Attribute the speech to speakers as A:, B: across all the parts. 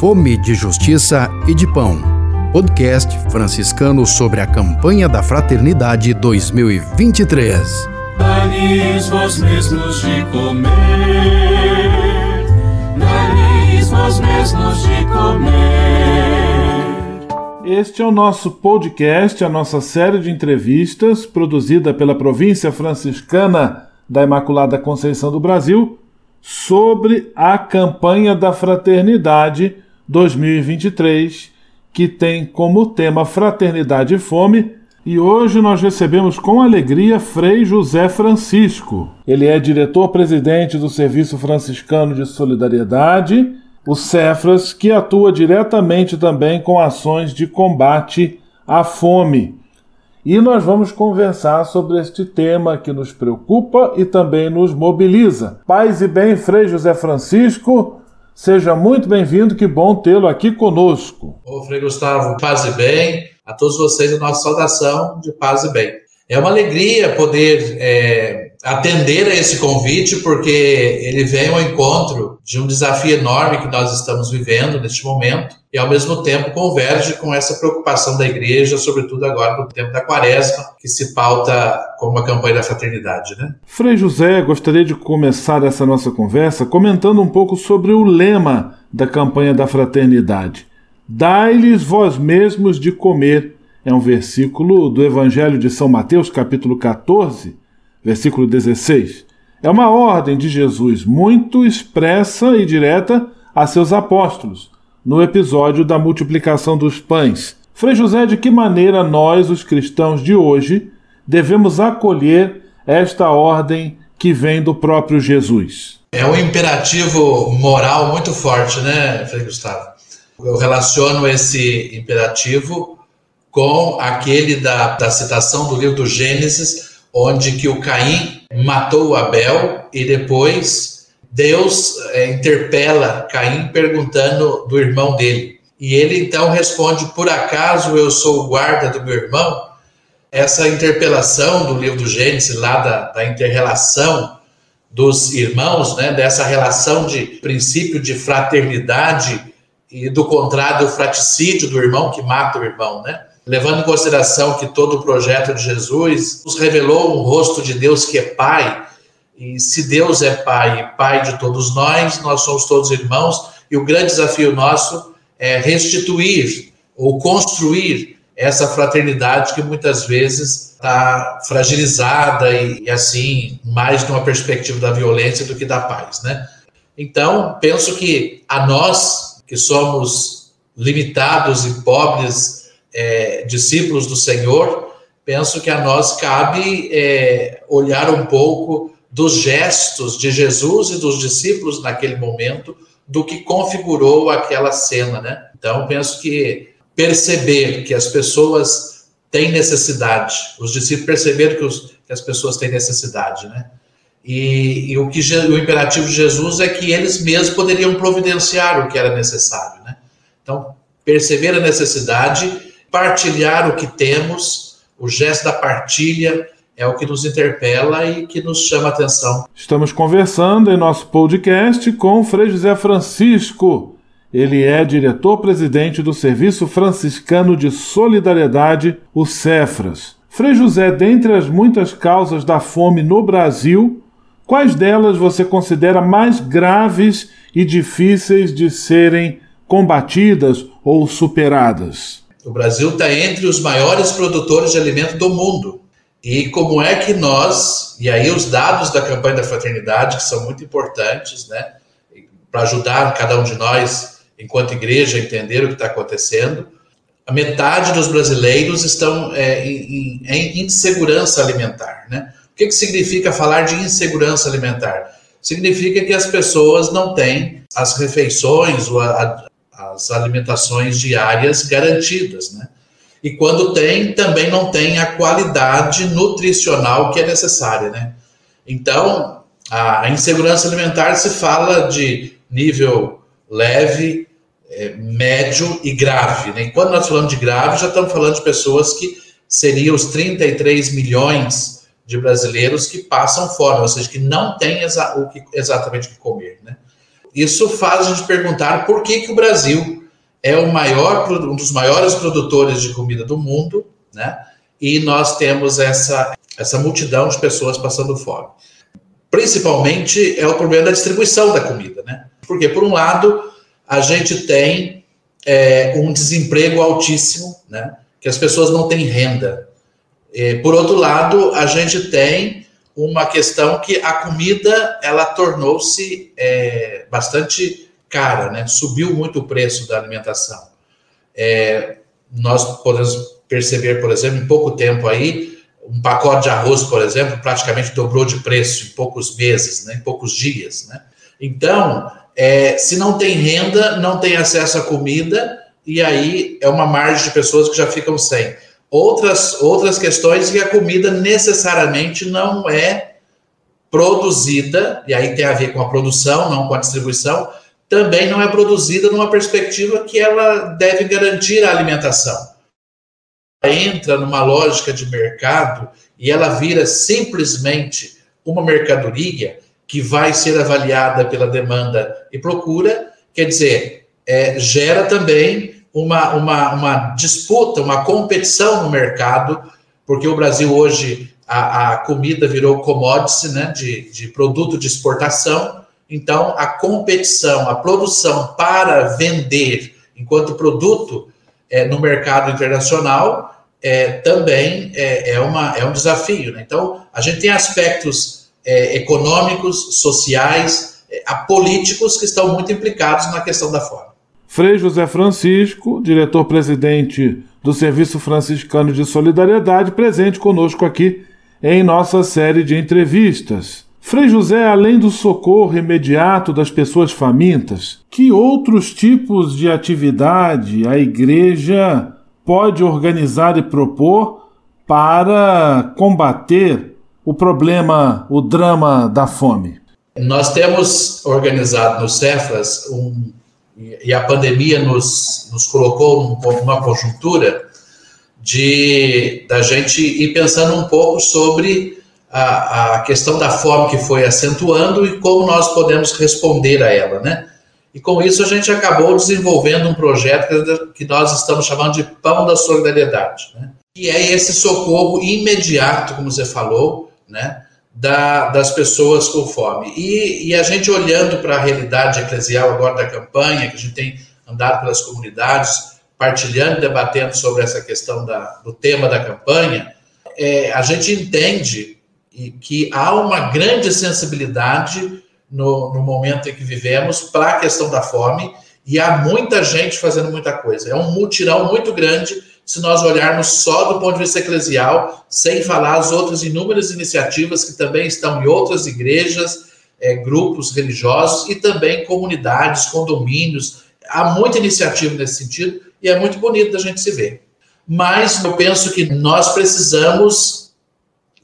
A: Fome de Justiça e de Pão. Podcast franciscano sobre a campanha da Fraternidade 2023.
B: Dai-lhes vós mesmos de comer, dai-lhes vós mesmos de comer.
C: Este é o nosso podcast, a nossa série de entrevistas produzida pela província franciscana da Imaculada Conceição do Brasil sobre a campanha da Fraternidade 2023, que tem como tema Fraternidade e Fome. E hoje nós recebemos com alegria Frei José Francisco. Ele é diretor-presidente do Serviço Franciscano de Solidariedade, o Cefras, que atua diretamente também com ações de combate à fome. E nós vamos conversar sobre este tema que nos preocupa e também nos mobiliza. Paz e bem, Frei José Francisco, seja muito bem-vindo, que bom tê-lo aqui conosco.
D: Ô, Frei Gustavo, paz e bem, a todos vocês a nossa saudação de paz e bem. É uma alegria poder é, atender a esse convite, porque ele vem ao encontro de um desafio enorme que nós estamos vivendo neste momento, e ao mesmo tempo converge com essa preocupação da igreja, sobretudo agora no tempo da quaresma, que se pauta como a campanha da fraternidade. Né?
C: Frei José, gostaria de começar essa nossa conversa comentando um pouco sobre o lema da campanha da fraternidade. Dai-lhes vós mesmos de comer. É um versículo do Evangelho de São Mateus, capítulo 14, versículo 16. É uma ordem de Jesus muito expressa e direta a seus apóstolos, no episódio da multiplicação dos pães. Frei José, de que maneira nós, os cristãos de hoje, devemos acolher esta ordem que vem do próprio Jesus?
D: É um imperativo moral muito forte, né, Frei Gustavo? Eu relaciono esse imperativo com aquele da, da citação do livro do Gênesis, onde que o Caim matou Abel e depois Deus é, interpela Caim perguntando do irmão dele. E ele então responde: Por acaso eu sou o guarda do meu irmão? Essa interpelação do livro do Gênesis, lá da, da interrelação dos irmãos, né, dessa relação de princípio de fraternidade e do contrário, do fraticídio do irmão que mata o irmão, né? levando em consideração que todo o projeto de Jesus nos revelou um rosto de Deus que é Pai, e se Deus é Pai Pai de todos nós, nós somos todos irmãos, e o grande desafio nosso é restituir ou construir essa fraternidade que muitas vezes está fragilizada e, e, assim, mais numa perspectiva da violência do que da paz, né? Então, penso que a nós, que somos limitados e pobres é, discípulos do Senhor, penso que a nós cabe é, olhar um pouco dos gestos de Jesus e dos discípulos naquele momento, do que configurou aquela cena, né? Então, penso que perceber que as pessoas têm necessidade, os discípulos perceberam que, os, que as pessoas têm necessidade, né? E, e, o que o imperativo de Jesus é que eles mesmos poderiam providenciar o que era necessário, né? Então, perceber a necessidade partilhar o que temos, o gesto da partilha é o que nos interpela e que nos chama a atenção.
C: Estamos conversando em nosso podcast com o Frei José Francisco. Ele é diretor-presidente do Serviço Franciscano de Solidariedade, o Cefras. Frei José, dentre as muitas causas da fome no Brasil, quais delas você considera mais graves e difíceis de serem combatidas ou superadas?
D: O Brasil está entre os maiores produtores de alimento do mundo. E como é que nós, e aí os dados da campanha da fraternidade, que são muito importantes, né, para ajudar cada um de nós, enquanto igreja, a entender o que está acontecendo, a metade dos brasileiros estão é, em, em, insegurança alimentar. Né? O que, que significa falar de insegurança alimentar? Significa que as pessoas não têm as refeições, ou a, as alimentações diárias garantidas, né? E quando tem, também não tem a qualidade nutricional que é necessária, né? Então, a insegurança alimentar se fala de nível leve, é, médio e grave, né? E quando nós falamos de grave, já estamos falando de pessoas que seriam os 33 milhões de brasileiros que passam fome, ou seja, que não têm exa o que, exatamente o que comer, né? isso faz a gente perguntar por que, que o Brasil é o maior, um dos maiores produtores de comida do mundo, né? E nós temos essa, essa multidão de pessoas passando fome. Principalmente é o problema da distribuição da comida, né? Porque, por um lado, a gente tem é, um desemprego altíssimo, né? Que as pessoas não têm renda. E, por outro lado, a gente tem uma questão que a comida ela tornou-se é, bastante cara, né? Subiu muito o preço da alimentação. É, nós podemos perceber, por exemplo, em pouco tempo aí, um pacote de arroz, por exemplo, praticamente dobrou de preço em poucos meses, né? em poucos dias, né? Então, é, se não tem renda, não tem acesso à comida, e aí é uma margem de pessoas que já ficam sem. Outras, outras questões que a comida necessariamente não é produzida, e aí tem a ver com a produção, não com a distribuição, também não é produzida numa perspectiva que ela deve garantir a alimentação. Entra numa lógica de mercado e ela vira simplesmente uma mercadoria que vai ser avaliada pela demanda e procura, quer dizer, é, gera também uma, uma, uma disputa, uma competição no mercado, porque o Brasil hoje, a, a comida virou commodity, né, de, de produto de exportação, então, a competição, a produção para vender enquanto produto é, no mercado internacional é, também é, é, uma, é um desafio. Né? Então, a gente tem aspectos é, econômicos, sociais, é, políticos que estão muito implicados na questão da fome.
C: Frei José Francisco, diretor-presidente do Serviço Franciscano de Solidariedade, presente conosco aqui em nossa série de entrevistas. Frei José, além do socorro imediato das pessoas famintas, que outros tipos de atividade a igreja pode organizar e propor para combater o problema, o drama da fome?
D: Nós temos organizado no Cefras, um, e a pandemia nos, nos colocou numa conjuntura de da gente ir pensando um pouco sobre a, a questão da fome que foi acentuando e como nós podemos responder a ela, né? E com isso a gente acabou desenvolvendo um projeto que nós estamos chamando de Pão da Solidariedade, né? Que é esse socorro imediato, como você falou, né? Da, das pessoas com fome. E, e a gente olhando para a realidade eclesial agora da campanha, que a gente tem andado pelas comunidades, partilhando, debatendo sobre essa questão da, do tema da campanha, é, a gente entende e que há uma grande sensibilidade no, no momento em que vivemos para a questão da fome e há muita gente fazendo muita coisa. É um mutirão muito grande se nós olharmos só do ponto de vista eclesial, sem falar as outras inúmeras iniciativas que também estão em outras igrejas, é, grupos religiosos e também comunidades, condomínios. Há muita iniciativa nesse sentido e é muito bonito da gente se ver. Mas eu penso que nós precisamos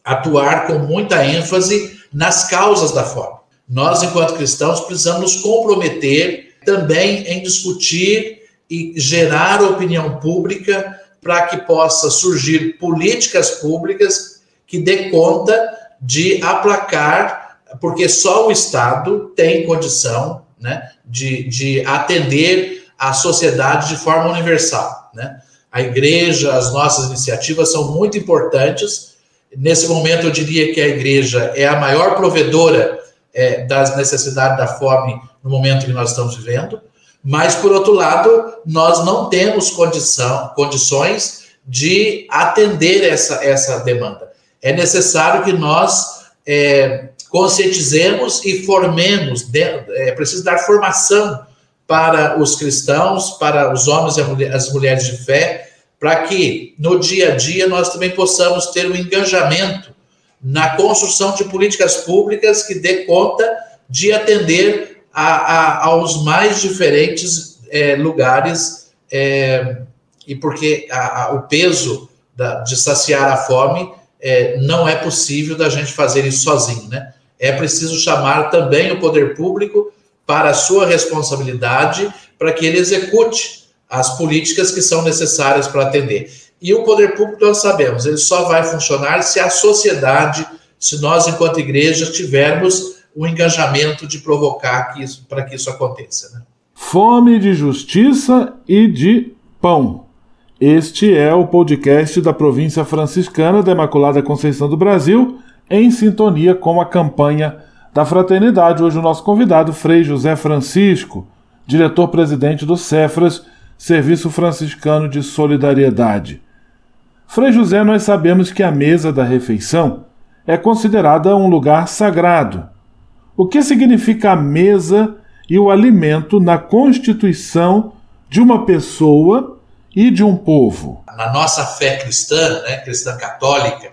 D: atuar com muita ênfase nas causas da fome. Nós, enquanto cristãos, precisamos nos comprometer também em discutir e gerar opinião pública para que possa surgir políticas públicas que dê conta de aplacar, porque só o Estado tem condição né, de, de atender a sociedade de forma universal. Né? A igreja, as nossas iniciativas são muito importantes, Nesse momento, eu diria que a igreja é a maior provedora é, das necessidades da fome no momento que nós estamos vivendo, mas, por outro lado, nós não temos condição, condições de atender essa, essa demanda. É necessário que nós é, conscientizemos e formemos, é preciso dar formação para os cristãos, para os homens e as mulheres de fé, para que no dia a dia nós também possamos ter um engajamento na construção de políticas públicas que dê conta de atender a, a, aos mais diferentes é, lugares, é, e porque a, o peso da, de saciar a fome é, não é possível da gente fazer isso sozinho, né? É preciso chamar também o poder público para a sua responsabilidade, para que ele execute as políticas que são necessárias para atender. E o poder público, nós sabemos, ele só vai funcionar se a sociedade, se nós, enquanto igreja, tivermos o engajamento de provocar que isso, para que isso aconteça. Né?
C: Fome de justiça e de pão. Este é o podcast da província franciscana da Imaculada Conceição do Brasil, em sintonia com a campanha da fraternidade. Hoje o nosso convidado, Frei José Francisco, diretor-presidente do Cefras, Serviço Franciscano de Solidariedade. Frei José, nós sabemos que a mesa da refeição é considerada um lugar sagrado. O que significa a mesa e o alimento na constituição de uma pessoa e de um povo?
D: Na nossa fé cristã, né, cristã católica,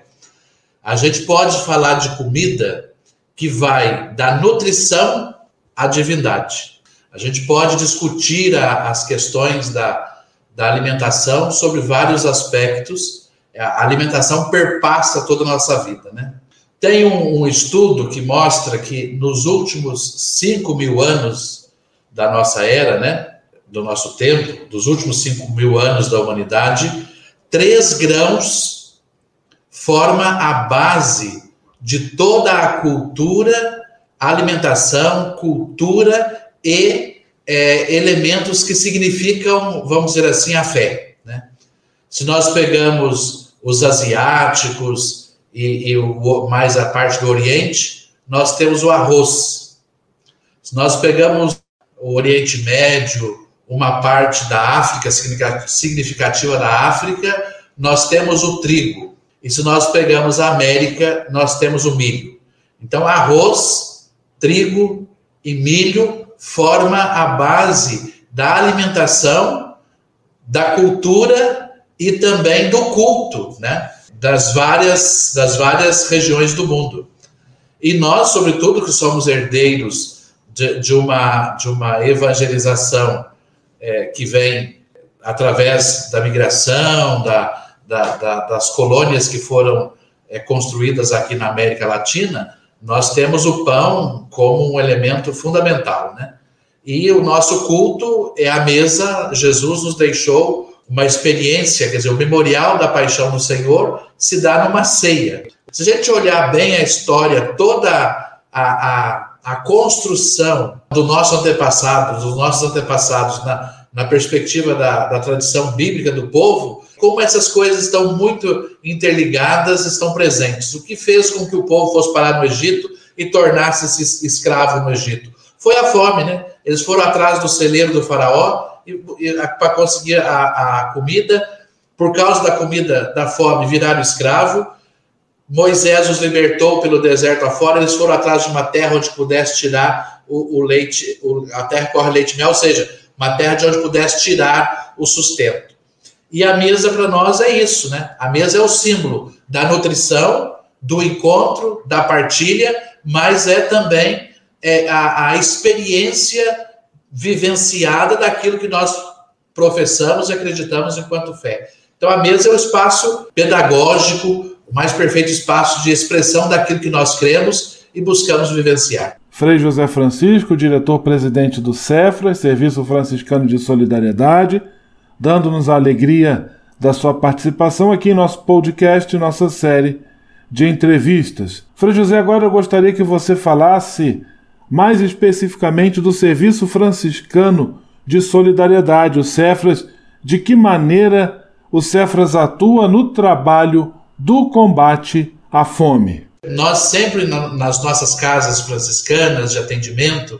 D: a gente pode falar de comida que vai da nutrição à divindade. A gente pode discutir a, as questões da, da alimentação sobre vários aspectos. A alimentação perpassa toda a nossa vida, né? Tem um, um estudo que mostra que nos últimos 5 mil anos da nossa era, né, do nosso tempo, dos últimos 5 mil anos da humanidade, 3 grãos forma a base de toda a cultura, alimentação, cultura e é, elementos que significam, vamos dizer assim, a fé. Né? Se nós pegamos os asiáticos, e, e o, mais a parte do Oriente, nós temos o arroz. Se nós pegamos o Oriente Médio, uma parte da África, significativa da África, nós temos o trigo. E se nós pegamos a América, nós temos o milho. Então, arroz, trigo e milho forma a base da alimentação, da cultura e também do culto, né? das várias, das várias regiões do mundo. E nós, sobretudo, que somos herdeiros de, de uma, de uma evangelização é, que vem através da migração, da, da, da, das colônias que foram é, construídas aqui na América Latina, nós temos o pão como um elemento fundamental, né? E o nosso culto é a mesa, Jesus nos deixou uma experiência, quer dizer, o memorial da paixão do Senhor se dá numa ceia. Se a gente olhar bem a história, toda a, a, a construção do nosso antepassado, dos nossos antepassados, na, na perspectiva da, da tradição bíblica do povo, como essas coisas estão muito interligadas, estão presentes. O que fez com que o povo fosse parar no Egito e tornasse-se escravo no Egito? Foi a fome, né? Eles foram atrás do celeiro do faraó para conseguir a, a comida, por causa da comida da fome, viraram escravo. Moisés os libertou pelo deserto afora, eles foram atrás de uma terra onde pudesse tirar o, o leite, o, a terra corre leite mel, ou seja, uma terra de onde pudesse tirar o sustento. E a mesa para nós é isso, né? A mesa é o símbolo da nutrição, do encontro, da partilha, mas é também é, a, a experiência vivenciada daquilo que nós professamos e acreditamos enquanto fé. Então, a mesa é o espaço pedagógico, o mais perfeito espaço de expressão daquilo que nós cremos e buscamos vivenciar.
C: Frei José Francisco, diretor-presidente do CEFRA, Serviço Franciscano de Solidariedade, dando-nos a alegria da sua participação aqui em nosso podcast, nossa série de entrevistas. Frei José, agora eu gostaria que você falasse mais especificamente do Serviço Franciscano de Solidariedade, o Cefras, de que maneira o Cefras atua no trabalho do combate à fome.
D: Nós sempre, nas nossas casas franciscanas de atendimento,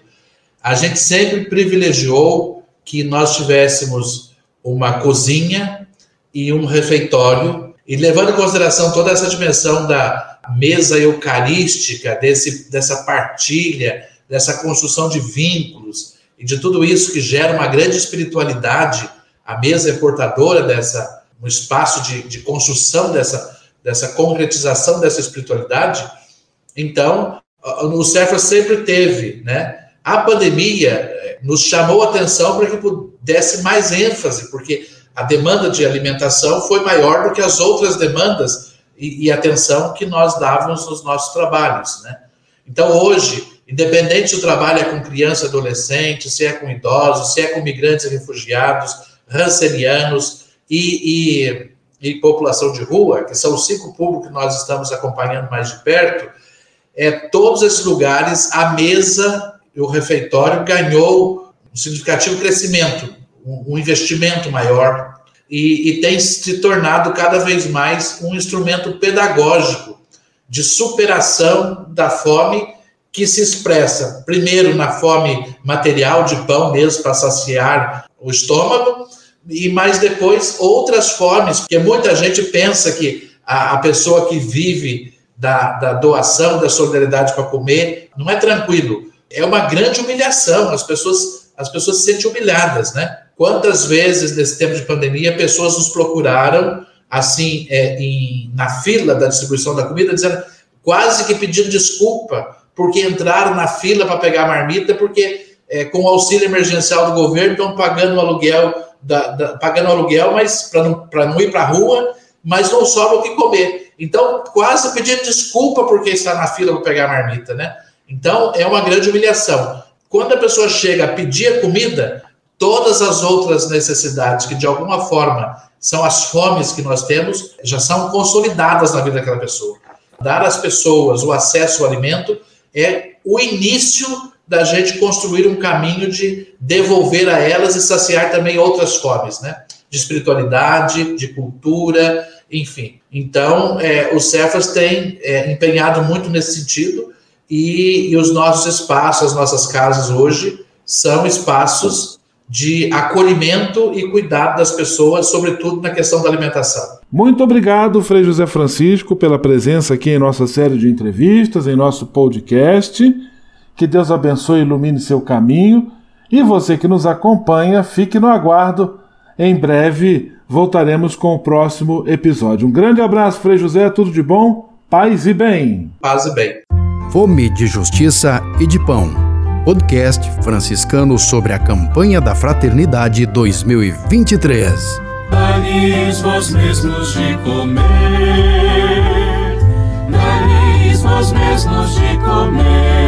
D: a gente sempre privilegiou que nós tivéssemos uma cozinha e um refeitório, e levando em consideração toda essa dimensão da mesa eucarística, desse, dessa partilha, dessa construção de vínculos e de tudo isso que gera uma grande espiritualidade. A mesa é portadora dessa, um espaço de, de construção dessa, dessa concretização dessa espiritualidade. Então, o Cefra sempre teve, né? A pandemia eh, nos chamou a atenção para que pudesse mais ênfase, porque a demanda de alimentação foi maior do que as outras demandas e, e atenção que nós dávamos nos nossos trabalhos, né? Então, hoje, Independente se o trabalho é com criança e adolescente, se é com idosos, se é com migrantes e refugiados, rancenianos e, e, e população de rua, que são os cinco públicos que nós estamos acompanhando mais de perto, é, todos esses lugares, a mesa, o refeitório ganhou um significativo crescimento, um, investimento maior e, e tem se tornado cada vez mais um instrumento pedagógico de superação da fome que se expressa primeiro na fome material de pão mesmo para saciar o estômago e mais depois outras fomes, porque muita gente pensa que a, a pessoa que vive da, da doação, da solidariedade para comer, não é tranquilo. É uma grande humilhação, as pessoas, as pessoas se sentem humilhadas, né? Quantas vezes nesse tempo de pandemia pessoas nos procuraram assim é, em, na fila da distribuição da comida, dizendo quase que pedindo desculpa porque entraram na fila para pegar a marmita, porque é, com o auxílio emergencial do governo estão pagando o aluguel, da, da, pagando aluguel, mas para não, não ir para a rua, mas não sobra o que comer. Então, quase pedindo desculpa porque está na fila para pegar a marmita, né? Então, é uma grande humilhação. Quando a pessoa chega a pedir a comida, todas as outras necessidades que de alguma forma são as fomes que nós temos já são consolidadas na vida daquela pessoa. Dar às pessoas o acesso ao alimento é o início da gente construir um caminho de devolver a elas e saciar também outras fomes, né? De espiritualidade, de cultura, enfim. Então, é, o Cefas tem é, empenhado muito nesse sentido e, e os nossos espaços, as nossas casas hoje, são espaços de acolhimento e cuidado das pessoas, sobretudo na questão da alimentação.
C: Muito obrigado, Frei José Francisco, pela presença aqui em nossa série de entrevistas, em nosso podcast. Que Deus abençoe e ilumine seu caminho. E você que nos acompanha, fique no aguardo. Em breve voltaremos com o próximo episódio. Um grande abraço, Frei José, tudo de bom, paz e bem.
D: Paz e bem.
A: Fome de justiça e de pão podcast franciscano sobre a campanha da Fraternidade 2023.
B: Dai-lhes vós mesmos de comer, dai-lhes vós mesmos de comer.